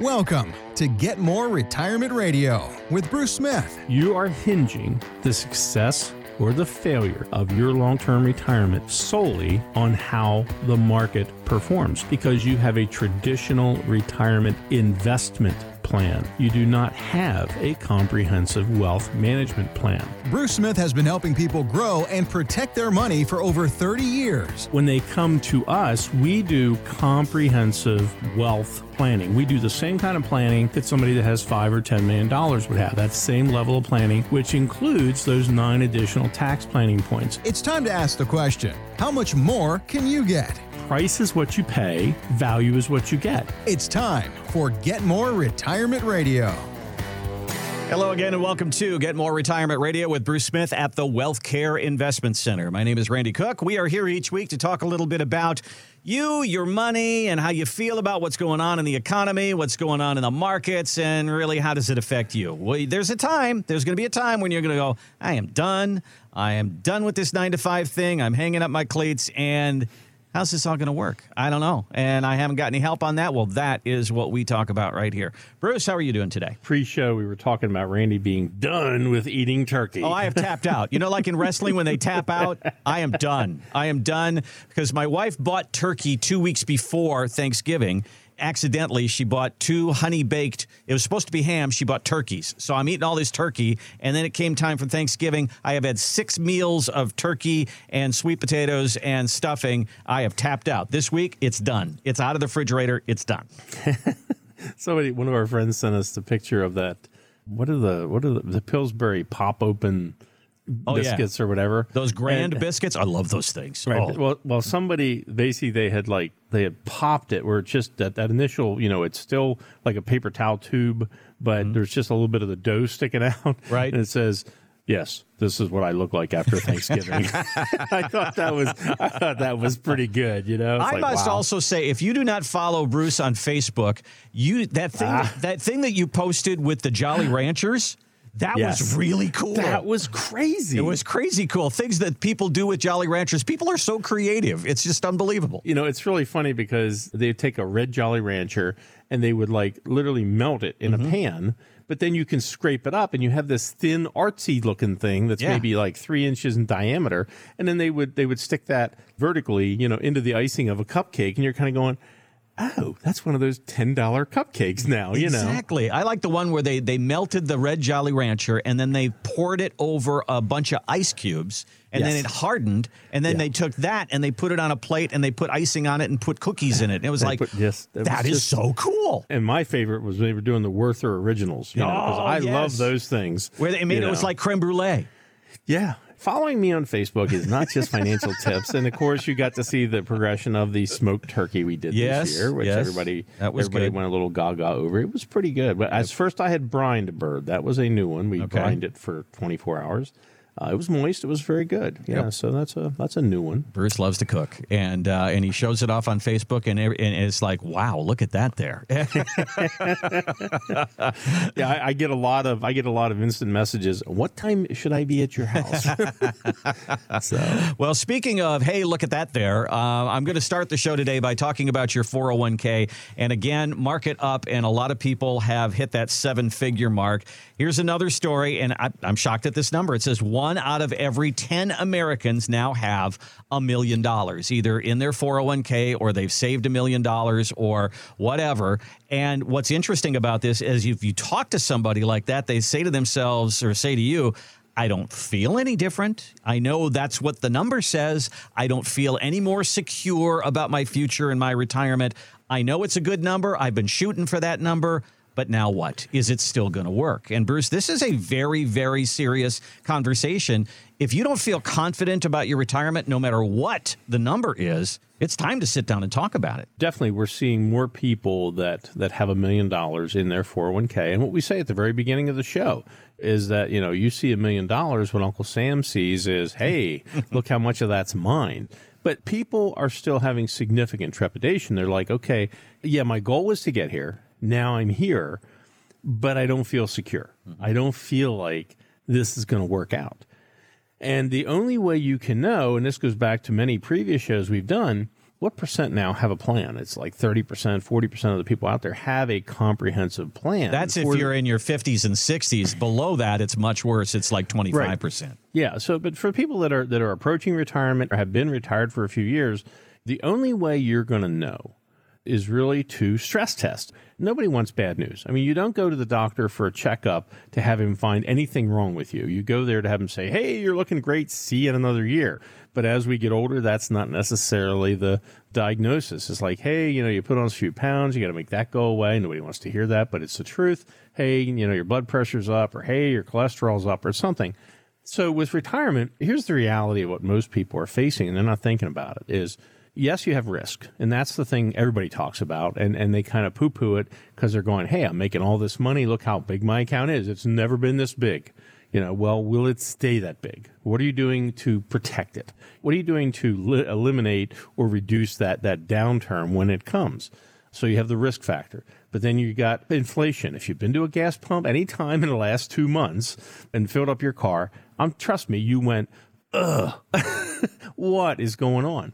Welcome to Get More Retirement Radio with Bruce Smith. You are hinging the success or the failure of your long term retirement solely on how the market performs because you have a traditional retirement investment plan. You do not have a comprehensive wealth management plan. Bruce Smith has been helping people grow and protect their money for over 30 years. When they come to us, we do comprehensive wealth planning. We do the same kind of planning that somebody that has five or ten million dollars would have. That same level of planning, which includes those nine additional tax planning points. It's time to ask the question how much more can you get? Price is what you pay, value is what you get. It's time for Get More Retirement Radio. Hello again, and welcome to Get More Retirement Radio with Bruce Smith at the Wealth Care Investment Center. My name is Randy Cook. We are here each week to talk a little bit about you, your money, and how you feel about what's going on in the economy, what's going on in the markets, and really how does it affect you. Well, there's a time, there's going to be a time when you're going to go, I am done. I am done with this nine to five thing. I'm hanging up my cleats and How's this all going to work? I don't know. And I haven't got any help on that. Well, that is what we talk about right here. Bruce, how are you doing today? Pre show, we were talking about Randy being done with eating turkey. Oh, I have tapped out. You know, like in wrestling, when they tap out, I am done. I am done because my wife bought turkey two weeks before Thanksgiving accidentally she bought two honey baked it was supposed to be ham she bought turkeys. So i'm eating all this turkey and then it came time for thanksgiving. I have had six meals of turkey and sweet potatoes and stuffing. I have tapped out. This week it's done. It's out of the refrigerator. It's done. Somebody one of our friends sent us the picture of that. What are the what are the, the pillsbury pop open oh, biscuits yeah. or whatever. Those grand and, biscuits, I love those things. Right. Oh. Well, well, somebody basically they had like they had popped it where it's just that that initial, you know, it's still like a paper towel tube, but mm-hmm. there's just a little bit of the dough sticking out. Right. And it says. Yes, this is what I look like after Thanksgiving. I thought that was I thought that was pretty good. You know, I like, must wow. also say, if you do not follow Bruce on Facebook, you that thing ah. that thing that you posted with the Jolly Ranchers. That yes. was really cool. That was crazy. It was crazy cool. Things that people do with Jolly Ranchers. People are so creative. It's just unbelievable. You know, it's really funny because they take a red Jolly Rancher and they would like literally melt it in mm-hmm. a pan but then you can scrape it up and you have this thin artsy looking thing that's yeah. maybe like three inches in diameter and then they would they would stick that vertically you know into the icing of a cupcake and you're kind of going oh, that's one of those $10 cupcakes now, you know. Exactly. I like the one where they, they melted the red Jolly Rancher and then they poured it over a bunch of ice cubes and yes. then it hardened and then yeah. they took that and they put it on a plate and they put icing on it and put cookies in it. And it was like, put, yes, that is just, so cool. And my favorite was they were doing the Werther originals, you know, because oh, I yes. love those things. Where they made it know. was like creme brulee. Yeah, Following me on Facebook is not just financial tips, and of course, you got to see the progression of the smoked turkey we did yes, this year, which yes. everybody everybody good. went a little gaga over. It was pretty good. But as first, I had brined a bird. That was a new one. We okay. brined it for 24 hours. Uh, it was moist. It was very good. Yeah, yep. so that's a that's a new one. Bruce loves to cook, and uh, and he shows it off on Facebook, and, and it's like, wow, look at that there. yeah, I, I, get a lot of I get a lot of instant messages. What time should I be at your house? so. Well, speaking of, hey, look at that there. Uh, I'm going to start the show today by talking about your 401k, and again, market up, and a lot of people have hit that seven figure mark. Here's another story, and I, I'm shocked at this number. It says one one out of every 10 Americans now have a million dollars, either in their 401k or they've saved a million dollars or whatever. And what's interesting about this is if you talk to somebody like that, they say to themselves or say to you, I don't feel any different. I know that's what the number says. I don't feel any more secure about my future and my retirement. I know it's a good number. I've been shooting for that number but now what? Is it still going to work? And Bruce, this is a very, very serious conversation. If you don't feel confident about your retirement, no matter what the number is, it's time to sit down and talk about it. Definitely, we're seeing more people that that have a million dollars in their 401k. And what we say at the very beginning of the show is that, you know, you see a million dollars what Uncle Sam sees is, "Hey, look how much of that's mine." But people are still having significant trepidation. They're like, "Okay, yeah, my goal was to get here now I'm here, but I don't feel secure. Mm-hmm. I don't feel like this is going to work out. And the only way you can know, and this goes back to many previous shows we've done, what percent now have a plan? It's like 30%, 40% of the people out there have a comprehensive plan. That's if you're in your 50s and 60s. Below that, it's much worse. It's like 25%. Right. Yeah. So, but for people that are, that are approaching retirement or have been retired for a few years, the only way you're going to know is really to stress test. Nobody wants bad news. I mean, you don't go to the doctor for a checkup to have him find anything wrong with you. You go there to have him say, hey, you're looking great. See you in another year. But as we get older, that's not necessarily the diagnosis. It's like, hey, you know, you put on a few pounds, you got to make that go away. Nobody wants to hear that, but it's the truth. Hey, you know, your blood pressure's up, or hey, your cholesterol's up, or something. So with retirement, here's the reality of what most people are facing, and they're not thinking about it is yes, you have risk. And that's the thing everybody talks about. And, and they kind of poo poo it because they're going, hey, I'm making all this money. Look how big my account is. It's never been this big. You know, well, will it stay that big? What are you doing to protect it? What are you doing to li- eliminate or reduce that, that downturn when it comes? So you have the risk factor. But then you got inflation. If you've been to a gas pump any time in the last two months and filled up your car, um, trust me, you went, ugh, what is going on?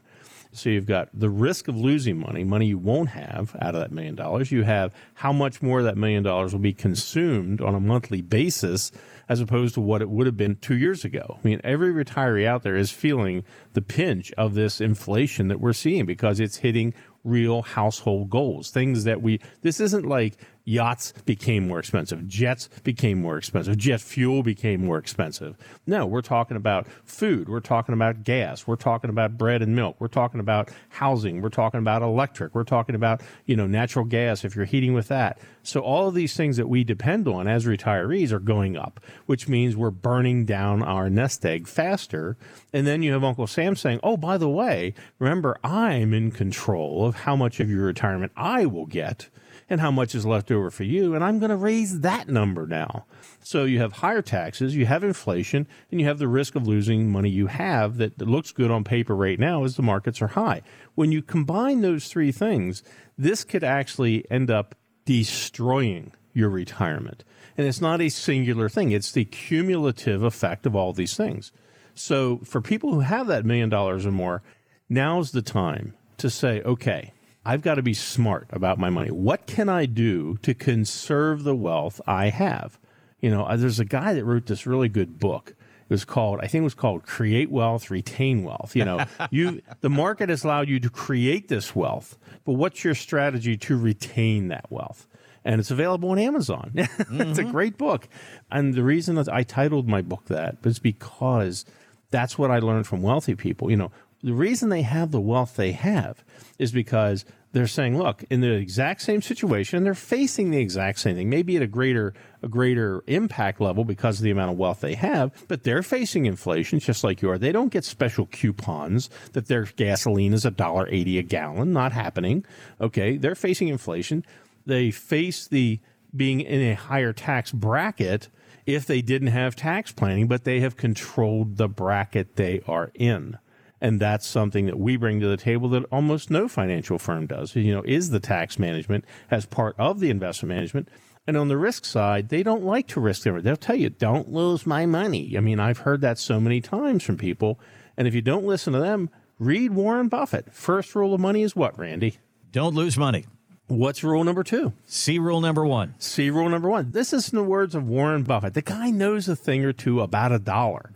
So you've got the risk of losing money, money you won't have out of that million dollars. You have how much more of that million dollars will be consumed on a monthly basis as opposed to what it would have been two years ago. I mean, every retiree out there is feeling the pinch of this inflation that we're seeing because it's hitting real household goals, things that we, this isn't like yachts became more expensive, jets became more expensive, jet fuel became more expensive. No, we're talking about food, we're talking about gas, we're talking about bread and milk, we're talking about housing, we're talking about electric, we're talking about, you know, natural gas if you're heating with that. So all of these things that we depend on as retirees are going up, which means we're burning down our nest egg faster. And then you have Uncle Sam saying, "Oh, by the way, remember I'm in control of how much of your retirement I will get." And how much is left over for you. And I'm going to raise that number now. So you have higher taxes, you have inflation, and you have the risk of losing money you have that looks good on paper right now as the markets are high. When you combine those three things, this could actually end up destroying your retirement. And it's not a singular thing, it's the cumulative effect of all these things. So for people who have that million dollars or more, now's the time to say, okay, I've got to be smart about my money. What can I do to conserve the wealth I have? You know, uh, there's a guy that wrote this really good book. It was called, I think it was called Create Wealth, Retain Wealth. You know, you the market has allowed you to create this wealth, but what's your strategy to retain that wealth? And it's available on Amazon. mm-hmm. it's a mm-hmm. great book. And the reason that I titled my book that is because that's what I learned from wealthy people. You know, the reason they have the wealth they have is because they're saying, look, in the exact same situation, they're facing the exact same thing, maybe at a greater a greater impact level because of the amount of wealth they have, but they're facing inflation just like you are. They don't get special coupons that their gasoline is a dollar eighty a gallon. Not happening. Okay, they're facing inflation. They face the being in a higher tax bracket if they didn't have tax planning, but they have controlled the bracket they are in. And that's something that we bring to the table that almost no financial firm does, you know, is the tax management as part of the investment management. And on the risk side, they don't like to risk them. They'll tell you, don't lose my money. I mean, I've heard that so many times from people. And if you don't listen to them, read Warren Buffett. First rule of money is what, Randy? Don't lose money. What's rule number two? See rule number one. See rule number one. This is in the words of Warren Buffett. The guy knows a thing or two about a dollar.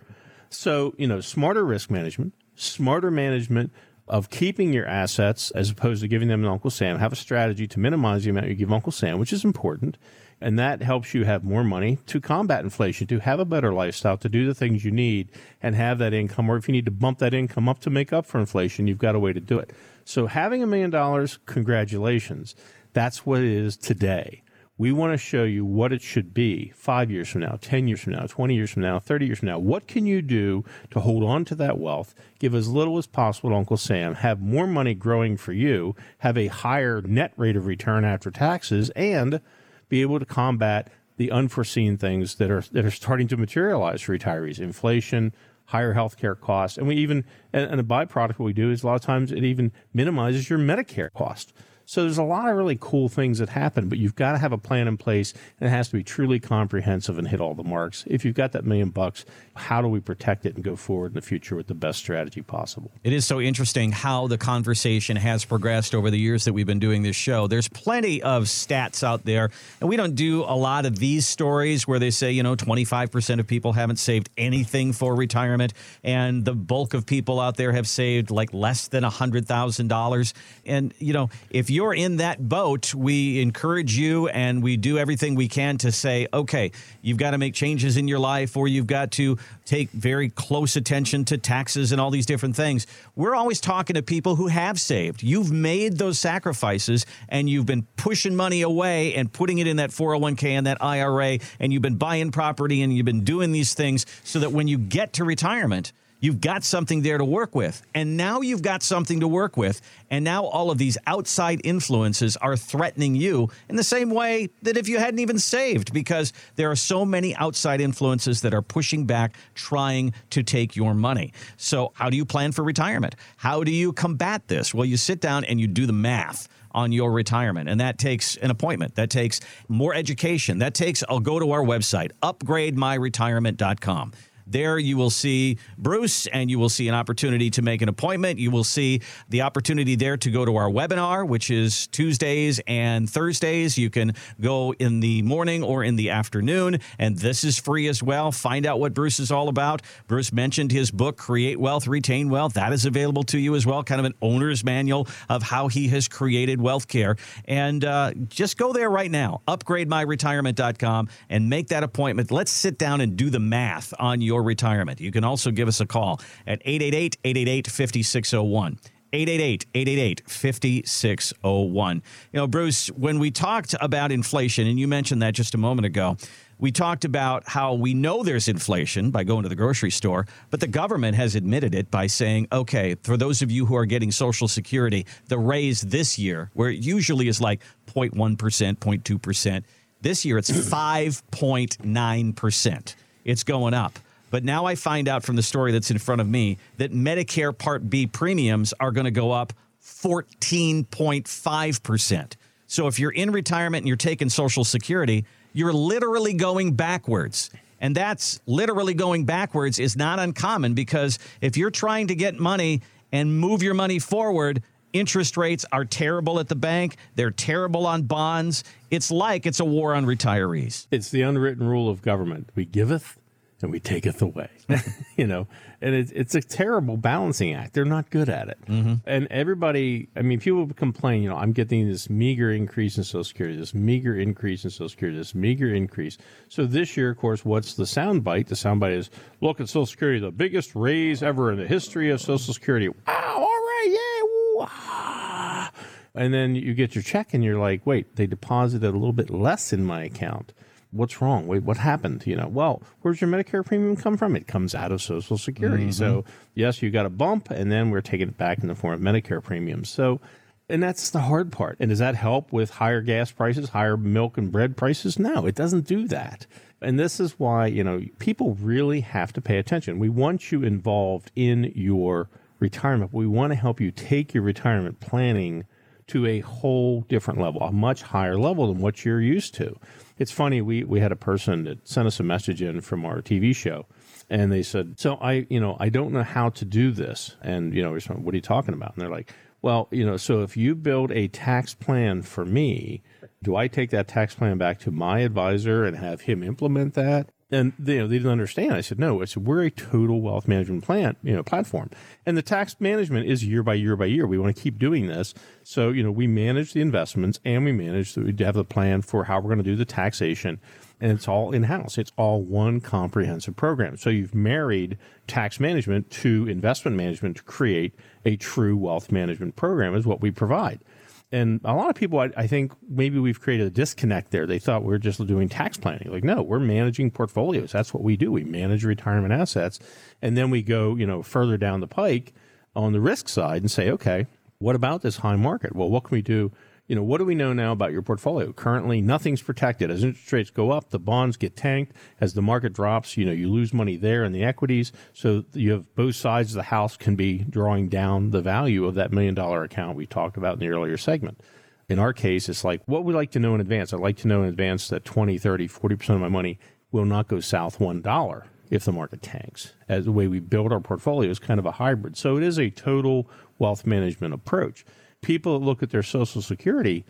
So, you know, smarter risk management, smarter management of keeping your assets as opposed to giving them to Uncle Sam. Have a strategy to minimize the amount you give Uncle Sam, which is important. And that helps you have more money to combat inflation, to have a better lifestyle, to do the things you need and have that income. Or if you need to bump that income up to make up for inflation, you've got a way to do it. So having a million dollars, congratulations. That's what it is today. We want to show you what it should be five years from now, 10 years from now, 20 years from now, 30 years from now. What can you do to hold on to that wealth, give as little as possible to Uncle Sam, have more money growing for you, have a higher net rate of return after taxes, and be able to combat the unforeseen things that are, that are starting to materialize for retirees inflation, higher healthcare costs. And we even, and, a byproduct what we do is a lot of times it even minimizes your Medicare cost. So there's a lot of really cool things that happen, but you've got to have a plan in place and it has to be truly comprehensive and hit all the marks. If you've got that million bucks, how do we protect it and go forward in the future with the best strategy possible? It is so interesting how the conversation has progressed over the years that we've been doing this show. There's plenty of stats out there, and we don't do a lot of these stories where they say, you know, 25% of people haven't saved anything for retirement, and the bulk of people out there have saved like less than $100,000. And, you know, if you're in that boat, we encourage you and we do everything we can to say, okay, you've got to make changes in your life or you've got to take very close attention to taxes and all these different things. We're always talking to people who have saved. You've made those sacrifices and you've been pushing money away and putting it in that 401k and that IRA and you've been buying property and you've been doing these things so that when you get to retirement, You've got something there to work with. And now you've got something to work with. And now all of these outside influences are threatening you in the same way that if you hadn't even saved, because there are so many outside influences that are pushing back, trying to take your money. So, how do you plan for retirement? How do you combat this? Well, you sit down and you do the math on your retirement. And that takes an appointment. That takes more education. That takes, I'll go to our website, upgrademyretirement.com. There you will see Bruce and you will see an opportunity to make an appointment. You will see the opportunity there to go to our webinar, which is Tuesdays and Thursdays. You can go in the morning or in the afternoon, and this is free as well. Find out what Bruce is all about. Bruce mentioned his book, Create Wealth, Retain Wealth. That is available to you as well, kind of an owner's manual of how he has created wealth care. And uh, just go there right now, upgrademyretirement.com, and make that appointment. Let's sit down and do the math on your your retirement. You can also give us a call at 888 888 5601. 888-888-5601. You know, Bruce, when we talked about inflation, and you mentioned that just a moment ago, we talked about how we know there's inflation by going to the grocery store, but the government has admitted it by saying, okay, for those of you who are getting Social Security, the raise this year, where it usually is like 0.1%, 0.2%, this year it's 5.9%. It's going up. But now I find out from the story that's in front of me that Medicare Part B premiums are going to go up 14.5%. So if you're in retirement and you're taking Social Security, you're literally going backwards. And that's literally going backwards is not uncommon because if you're trying to get money and move your money forward, interest rates are terrible at the bank. They're terrible on bonds. It's like it's a war on retirees. It's the unwritten rule of government. We giveth and we taketh away. you know, and it's it's a terrible balancing act. They're not good at it. Mm-hmm. And everybody, I mean, people complain. You know, I'm getting this meager increase in Social Security, this meager increase in Social Security, this meager increase. So this year, of course, what's the soundbite? The soundbite is look at Social Security, the biggest raise ever in the history of Social Security. Wow! All right, yeah. Wow. And then you get your check, and you're like, wait, they deposited a little bit less in my account what's wrong? Wait, what happened? You know, well, where's your Medicare premium come from? It comes out of Social Security. Mm-hmm. So yes, you got a bump, and then we're taking it back in the form of Medicare premiums. So, and that's the hard part. And does that help with higher gas prices, higher milk and bread prices? No, it doesn't do that. And this is why you know people really have to pay attention. We want you involved in your retirement. We want to help you take your retirement planning to a whole different level, a much higher level than what you're used to it's funny. We we had a person that sent us a message in from our TV show, and they said, "So I, you know, I don't know how to do this." And you know, we said, "What are you talking about?" And they're like, "Well, you know, so if you build a tax plan for me, do I take that tax plan back to my advisor and have him implement that?" And they, you know, they didn't understand. I said, no, I said, we're a total wealth management plan, you know, platform. And the tax management is year by year by year. We want to keep doing this. So, you know, we manage the investments and we manage, that we have a plan for how we're going to do the taxation. And it's all in house. It's all one comprehensive program. So you've married tax management to investment management to create a true wealth management program is what we provide. And a lot of people, I, I, think maybe we've created a disconnect there. They thought we are just doing tax planning. Like, no, we're managing portfolios. That's what we do. We manage retirement assets. And then we go, you know, further down the pike on the risk side and say, okay, what about this high market? Well, what can we do you know, what do we know now about your portfolio? Currently, nothing's protected. As interest rates go up, the bonds get tanked. As the market drops, you know, you lose money there in the equities. So you have both sides of the house can be drawing down the value of that million dollar account we talked about in the earlier segment. In our case, it's like, what would like to know in advance? I'd like to know in advance that 20, 30, 40% of my money will not go south $1 if the market tanks. As the way we build our portfolio is kind of a hybrid. So it is a total wealth management approach. People that look at their Social Security,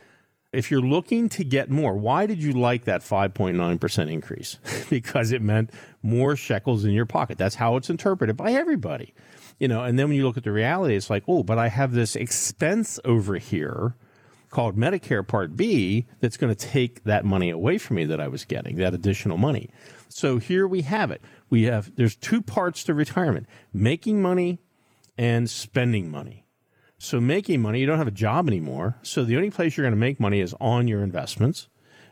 if you're looking to get more, why did you like that 5.9% increase? because it meant more shekels in your pocket. That's how it's interpreted by everybody. You know, and then when you look at the reality, it's like, oh, but I have this expense over here called Medicare Part B that's going to take that money away from me that I was getting, that additional money. So here we have it. We have there's two parts to retirement: making money and spending money. So making money, you don't have a job anymore. So the only place you're going to make money is on your investments.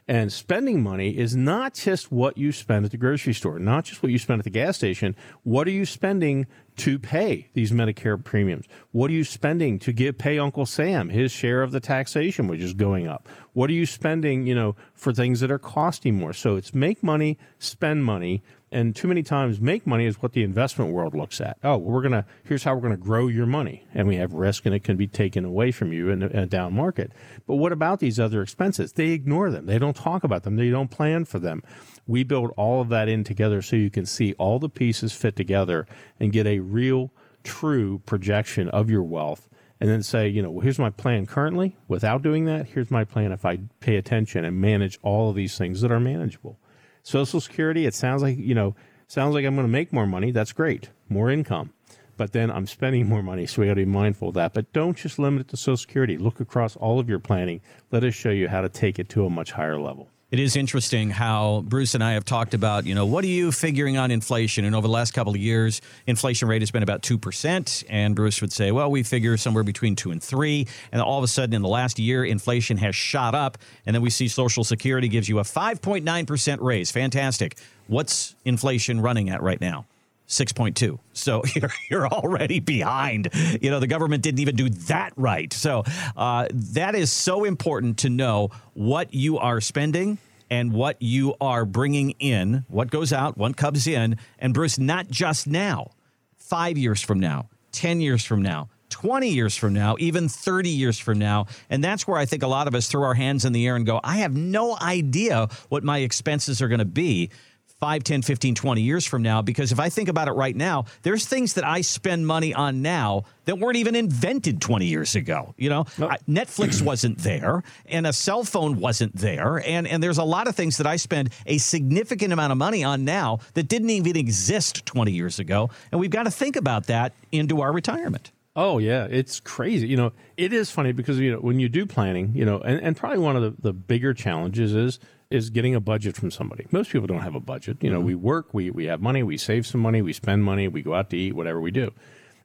And spending money is not just what you spend at the grocery store, not just what you spend at the gas station. What are you spending to pay these Medicare premiums? What are you spending to give pay Uncle Sam his share of the taxation, which is going up? What are you spending, you know, for things that are costing more? So it's make money, spend money, and too many times make money is what the investment world looks at. Oh, we're going to, here's how we're going to grow your money. And we have risk and it can be taken away from you in a, in a, down market. But what about these other expenses? They ignore them. They don't talk about them. They don't plan for them. We build all of that in together so you can see all the pieces fit together and get a real, true projection of your wealth and then say, you know, well, here's my plan currently. Without doing that, here's my plan if I pay attention and manage all of these things that are manageable. Social Security, it sounds like, you know, sounds like I'm going to make more money. That's great. More income. But then I'm spending more money. So we got to be mindful of that. But don't just limit it to Social Security. Look across all of your planning. Let us show you how to take it to a much higher level. It is interesting how Bruce and I have talked about, you know, what are you figuring on inflation? And over the last couple of years, inflation rate has been about 2%. And Bruce would say, well, we figure somewhere between 2 and 3. And all of a sudden, in the last year, inflation has shot up. And then we see Social Security gives you a 5.9% raise. Fantastic. What's inflation running at right now? 6.2. So you're, you're already behind. You know, the government didn't even do that right. So uh, that is so important to know what you are spending and what you are bringing in, what goes out, what comes in. And Bruce, not just now, five years from now, 10 years from now, 20 years from now, even 30 years from now. And that's where I think a lot of us throw our hands in the air and go, I have no idea what my expenses are going to be. 5, 10, 15, 20 years from now. Because if I think about it right now, there's things that I spend money on now that weren't even invented 20 years ago. You know, no. I, Netflix wasn't there and a cell phone wasn't there. And, and there's a lot of things that I spend a significant amount of money on now that didn't even exist 20 years ago. And we've got to think about that into our retirement. Oh yeah, it's crazy. You know, it is funny because you know when you do planning, you know, and, and probably one of the, the bigger challenges is is getting a budget from somebody. Most people don't have a budget. You know, mm-hmm. we work, we, we have money, we save some money, we spend money, we go out to eat, whatever we do.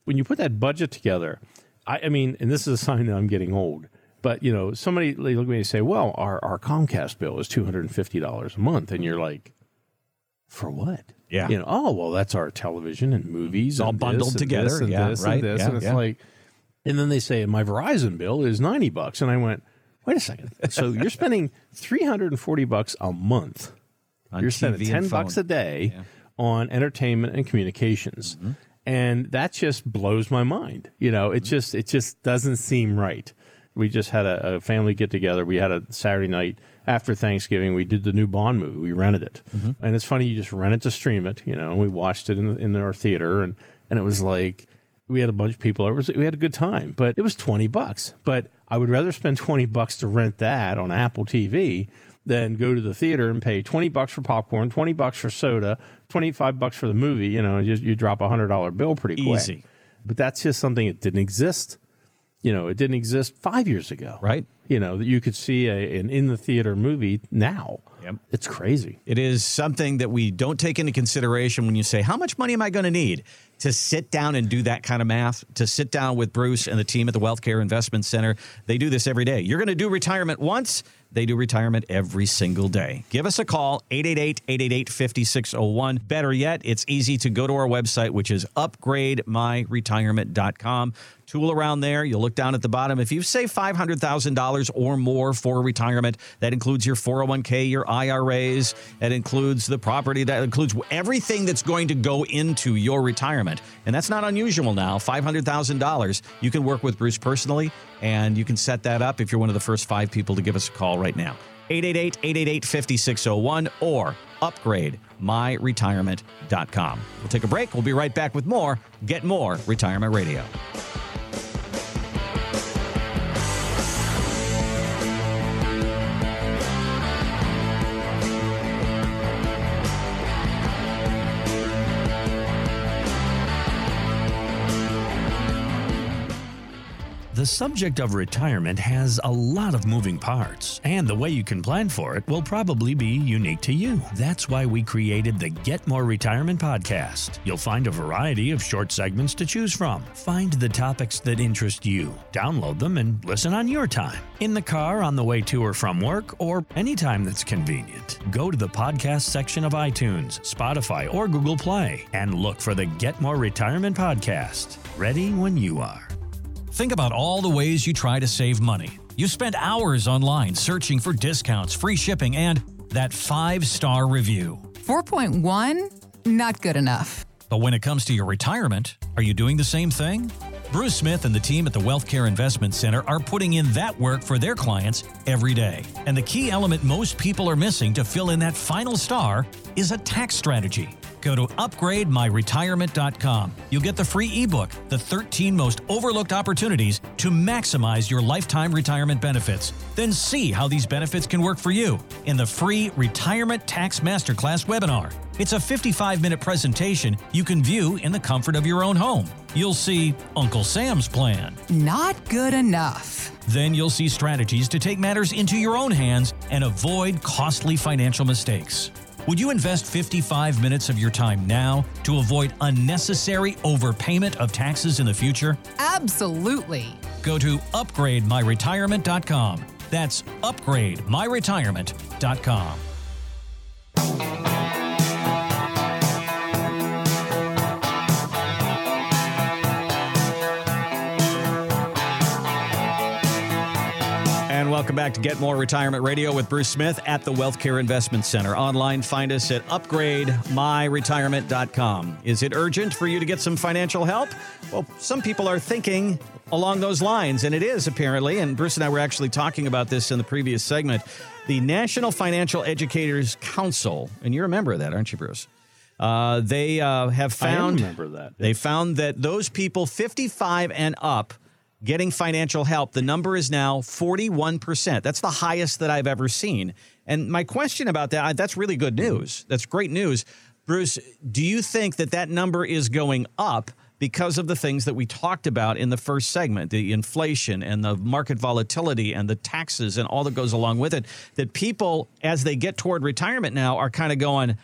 When you put that budget together, I, I mean, and this is a sign that I'm getting old, but you know, somebody they look at me and say, well, our, our Comcast bill is $250 a month. And you're like, for what? Yeah. You know, oh, well, that's our television and movies. all bundled together. yeah, right. And, yeah, and it's yeah. like, and then they say, my Verizon bill is 90 bucks. And I went, Wait a second. So you're spending 340 bucks a month. On you're TV spending 10 bucks a day Yeah. on entertainment and communications. Mm-hmm. And that just blows my mind. You know, it just it just doesn't seem right. We just had a, a family get together. We had a Saturday night after Thanksgiving. We did the new Bond movie. We rented it, Mm-hmm. and it's funny. You just rent it to stream it. You know, and we watched it in in our theater, and and it was like we had a bunch of people over. We had a good time, but it was twenty bucks. But I would rather spend twenty bucks to rent that on Apple TV than go to the theater and pay twenty bucks for popcorn, twenty bucks for soda, twenty five bucks for the movie. You know, you, you drop a hundred dollar bill pretty quick. Easy. But that's just something that didn't exist. You know, it didn't exist five years ago. Right. You know that you could see a, an in the theater movie now. Yep. It's crazy. It is something that we don't take into consideration when you say, How much money am I going to need to sit down and do that kind of math? To sit down with Bruce and the team at the Wealth Care Investment Center. They do this every day. You're going to do retirement once, they do retirement every single day. Give us a call, 888 888 5601. Better yet, it's easy to go to our website, which is upgrademyretirement.com. Tool around there. You'll look down at the bottom. If you save $500,000 or more for retirement, that includes your 401k, your IRAs, that includes the property, that includes everything that's going to go into your retirement. And that's not unusual now. $500,000. You can work with Bruce personally And you can set that up if you're one of the first five people to give us a call right now. 888 888 5601 or upgrade myretirement.com. We'll take a break. We'll be right back with more Get More Retirement Radio. The subject of retirement has a lot of moving parts, and the way you can plan for it will probably be unique to you. That's why we created the Get More Retirement podcast. You'll find a variety of short segments to choose from. Find the topics that interest you, download them, and listen on your time. In the car, on the way to or from work, or anytime that's convenient. Go to the podcast section of iTunes, Spotify, or Google Play and look for the Get More Retirement podcast. Ready when you are. Think about all the ways you try to save money. You spend hours online searching for discounts, free shipping, and that five star review. 4.1? Not good enough. But when it comes to your retirement, are you doing the same thing? Bruce Smith and the team at the Wealth Care Investment Center are putting in that work for their clients every day. And the key element most people are missing to fill in that final star is a tax strategy. Go to upgrademyretirement.com. You'll get the free ebook, The 13 Most Overlooked Opportunities to Maximize Your Lifetime Retirement Benefits. Then see how these benefits can work for you in the free Retirement Tax Masterclass webinar. It's a 55 minute presentation you can view in the comfort of your own home. You'll see Uncle Sam's plan. Not good enough. Then you'll see strategies to take matters into your own hands and avoid costly financial mistakes. Would you invest 55 minutes of your time now to avoid unnecessary overpayment of taxes in the future? Absolutely. Go to upgrademyretirement.com. That's upgrademyretirement.com. welcome back to Get More Retirement Radio with Bruce Smith at the Wealth Care Investment Center. Online, find us at upgrademyretirement.com. Is it urgent for you to get some financial help? Well, some people are thinking along those lines, and it is apparently. And Bruce and I were actually talking about this in the previous segment. The National Financial Educators Council, and you're a member of that, aren't you, Bruce? Uh, they uh, have found. I remember that. They found that those people 55 and up getting financial help, the number is now 41%. That's the highest that I've ever seen. And my question about that, that's really good news. That's great news. Bruce, do you think that that number is going up because of the things that we talked about in the first segment, the inflation and the market volatility and the taxes and all that goes along with it, that people, as they get toward retirement now, are kind of going,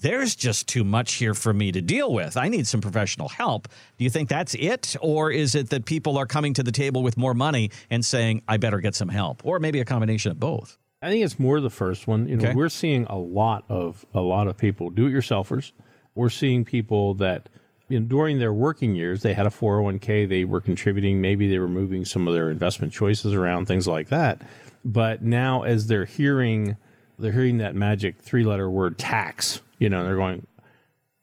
there's just too much here for me to deal with. I need some professional help. Do you think that's it? Or is it that people are coming to the table with more money and saying, I better get some help? Or maybe a combination of both? I think it's more the first one. You know, Okay. we're seeing a lot of a lot of people do it yourselfers. We're seeing people that you know, during their working years they had a 401k, they were contributing, maybe they were moving some of their investment choices around, things like that. But now as they're hearing they're hearing that magic three letter word tax, you know, they're going,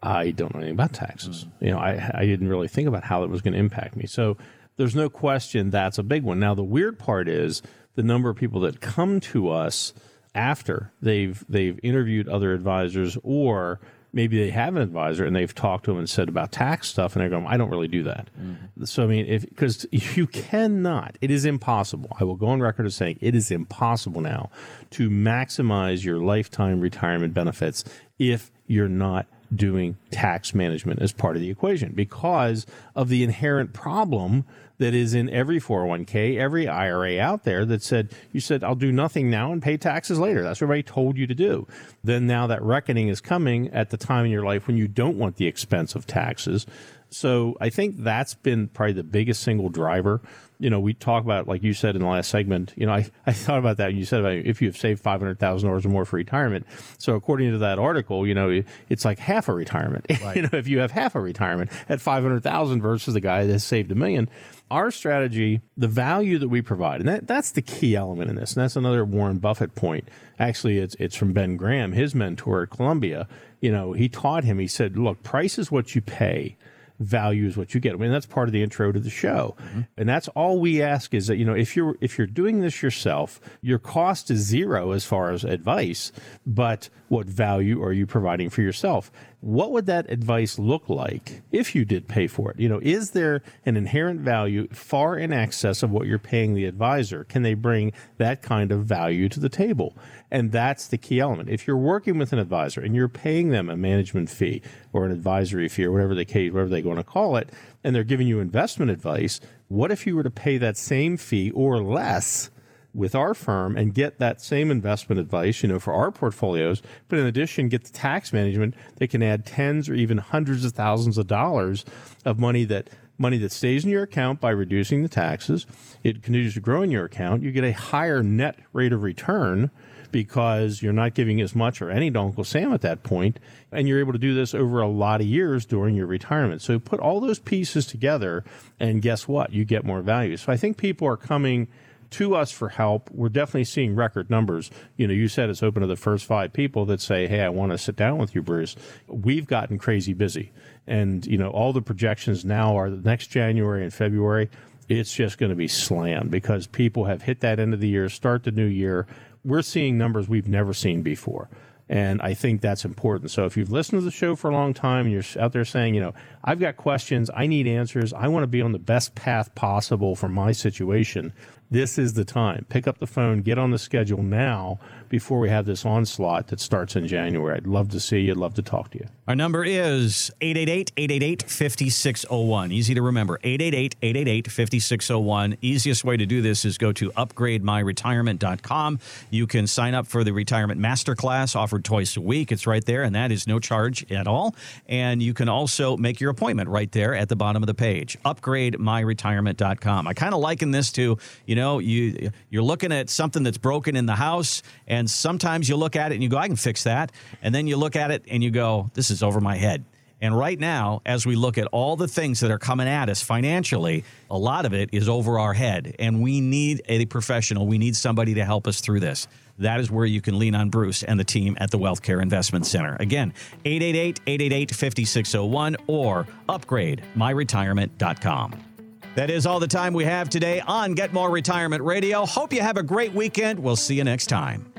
I don't know anything about taxes. Mm-hmm. You know, I, I didn't really think about how it was going to impact me. So there's no question that's a big one. Now, the weird part is the number of people that come to us after they've they've interviewed other advisors or maybe they have an advisor and they've talked to them and said about tax stuff and they're going, I don't really do that. Mm-hmm. So I mean, if because you cannot, it is impossible. I will go on record as saying it is impossible now to maximize your lifetime retirement benefits if you're not doing tax management as part of the equation because of the inherent problem that is in every 401k, every IRA out there that said, you said, I'll do nothing now and pay taxes later. That's what everybody told you to do. Then now that reckoning is coming at the time in your life when you don't want the expense of taxes. So I think that's been probably the biggest single driver. You know, we talk about, like you said in the last segment, you know, I, I thought about that. And you said about if you have saved $500,000 or more for retirement. So according to that article, you know, it's like half a retirement. you know, if you have half a retirement at 500,000 versus the guy that saved a million. Our strategy, the value that we provide, and that, that's the key element in this. And that's another Warren Buffett point. Actually, it's, it's from Ben Graham, his mentor at Columbia. You know, he taught him, he said, look, price is what you pay value is what you get. I mean, that's part of the intro to the show. Mm-hmm. And that's all we ask is that, you know, if you're if you're doing this yourself, your cost is zero as far as advice, but what value are you providing for yourself? What would that advice look like if you did pay for it? You know, is there an inherent value far in excess of what you're paying the advisor? Can they bring that kind of value to the table? And that's the key element. If you're working with an advisor and you're paying them a management fee or an advisory fee or whatever the case, whatever they want to call it, and they're giving you investment advice, what if you were to pay that same fee or less with our firm and get that same investment advice, you know, for our portfolios, but in addition, get the tax management that can add tens or even hundreds of thousands of dollars of money that money that stays in your account by reducing the taxes. It continues to grow in your account. You get a higher net rate of return because you're not giving as much or any to Uncle Sam at that point, and you're able to do this over a lot of years during your retirement. So put all those pieces together, and guess what? You get more value. So I think people are coming to us for help. We're definitely seeing record numbers. You know, you said it's open to the first five people that say, Hey, I want to sit down with you, Bruce. We've gotten crazy busy. And, you know, all the projections now are the next January and February, it's just going to be slammed because people have hit that end of the year, start the new year we're seeing numbers we've never seen before. And I think that's important. So if you've listened to the show for a long time and you're out there saying, you know, I've got questions, I need answers, I want to be on the best path possible for my situation, this is the time. Pick up the phone, get on the schedule now before we have this onslaught that starts in January. I'd love to see you. I'd love to talk to you. Our number is 888-888-5601. Easy to remember. 888-888-5601. Easiest way to do this is go to upgrademyretirement.com. You can sign up for the retirement masterclass offered twice a week. It's right there and that is no charge at all. And you can also make your appointment right there at the bottom of the page. upgrademyretirement.com. I kind of liken this to, you know, know, you you're looking at something that's broken in the house, and sometimes you look at it and you go, I can fix that, and then you look at it and you go, this is over my head. And right now, as we look at all the things that are coming at us financially, a lot of it is over our head. And we need a professional. We need somebody to help us through this. That is where you can lean on Bruce and the team at the Wealthcare Investment Center. Again, 888 888 5601 or upgrade myretirement.com. That is all the time we have today on Get More Retirement Radio. Hope you have a great weekend. We'll see you next time.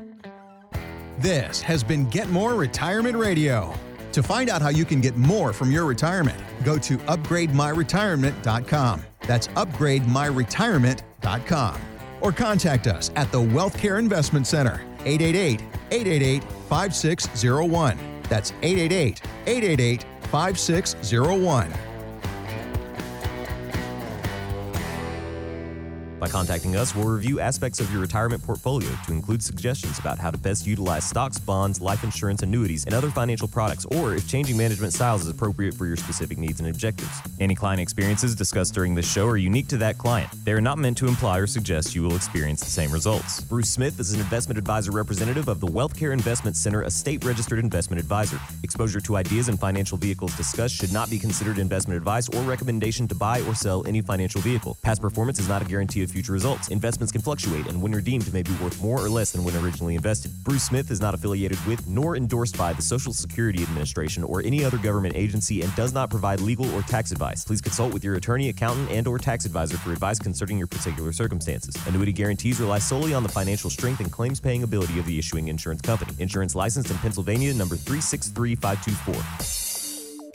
This has been Get More Retirement Radio. To find out how you can get more from your retirement, go to upgrademyretirement.com. That's upgrademyretirement.com. Or contact us at the Wealthcare Investment Center, 888 888 5601. That's 888 888 5601. By contacting us, we'll review aspects of your retirement portfolio to include suggestions about how to best utilize stocks, bonds, life insurance, annuities, and other financial products, or if changing management styles is appropriate for your specific needs and objectives. Any client experiences discussed during this show are unique to that client. They are not meant to imply or suggest you will experience the same results. Bruce Smith is an investment advisor representative of the Wealthcare Investment Center, a state registered investment advisor. Exposure to ideas and financial vehicles discussed should not be considered investment advice or recommendation to buy or sell any financial vehicle. Past performance is not a guarantee of future results. Investments can fluctuate and when redeemed may be worth more or less than when originally invested. Bruce Smith is not affiliated with nor endorsed by the Social Security Administration or any other government agency and does not provide legal or tax advice. Please consult with your attorney, accountant, and or tax advisor for advice concerning your particular circumstances. Annuity guarantees rely solely on the financial strength and claims paying ability of the issuing insurance company. Insurance licensed in Pennsylvania number 363524.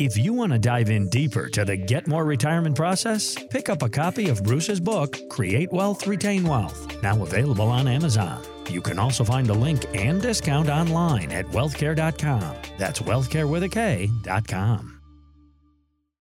If you want to dive in deeper to the Get More retirement process, pick up a copy of Bruce's book, Create Wealth, Retain Wealth, now available on Amazon. You can also find a link and discount online at wealthkare.com. That's wealthcare with a K.com.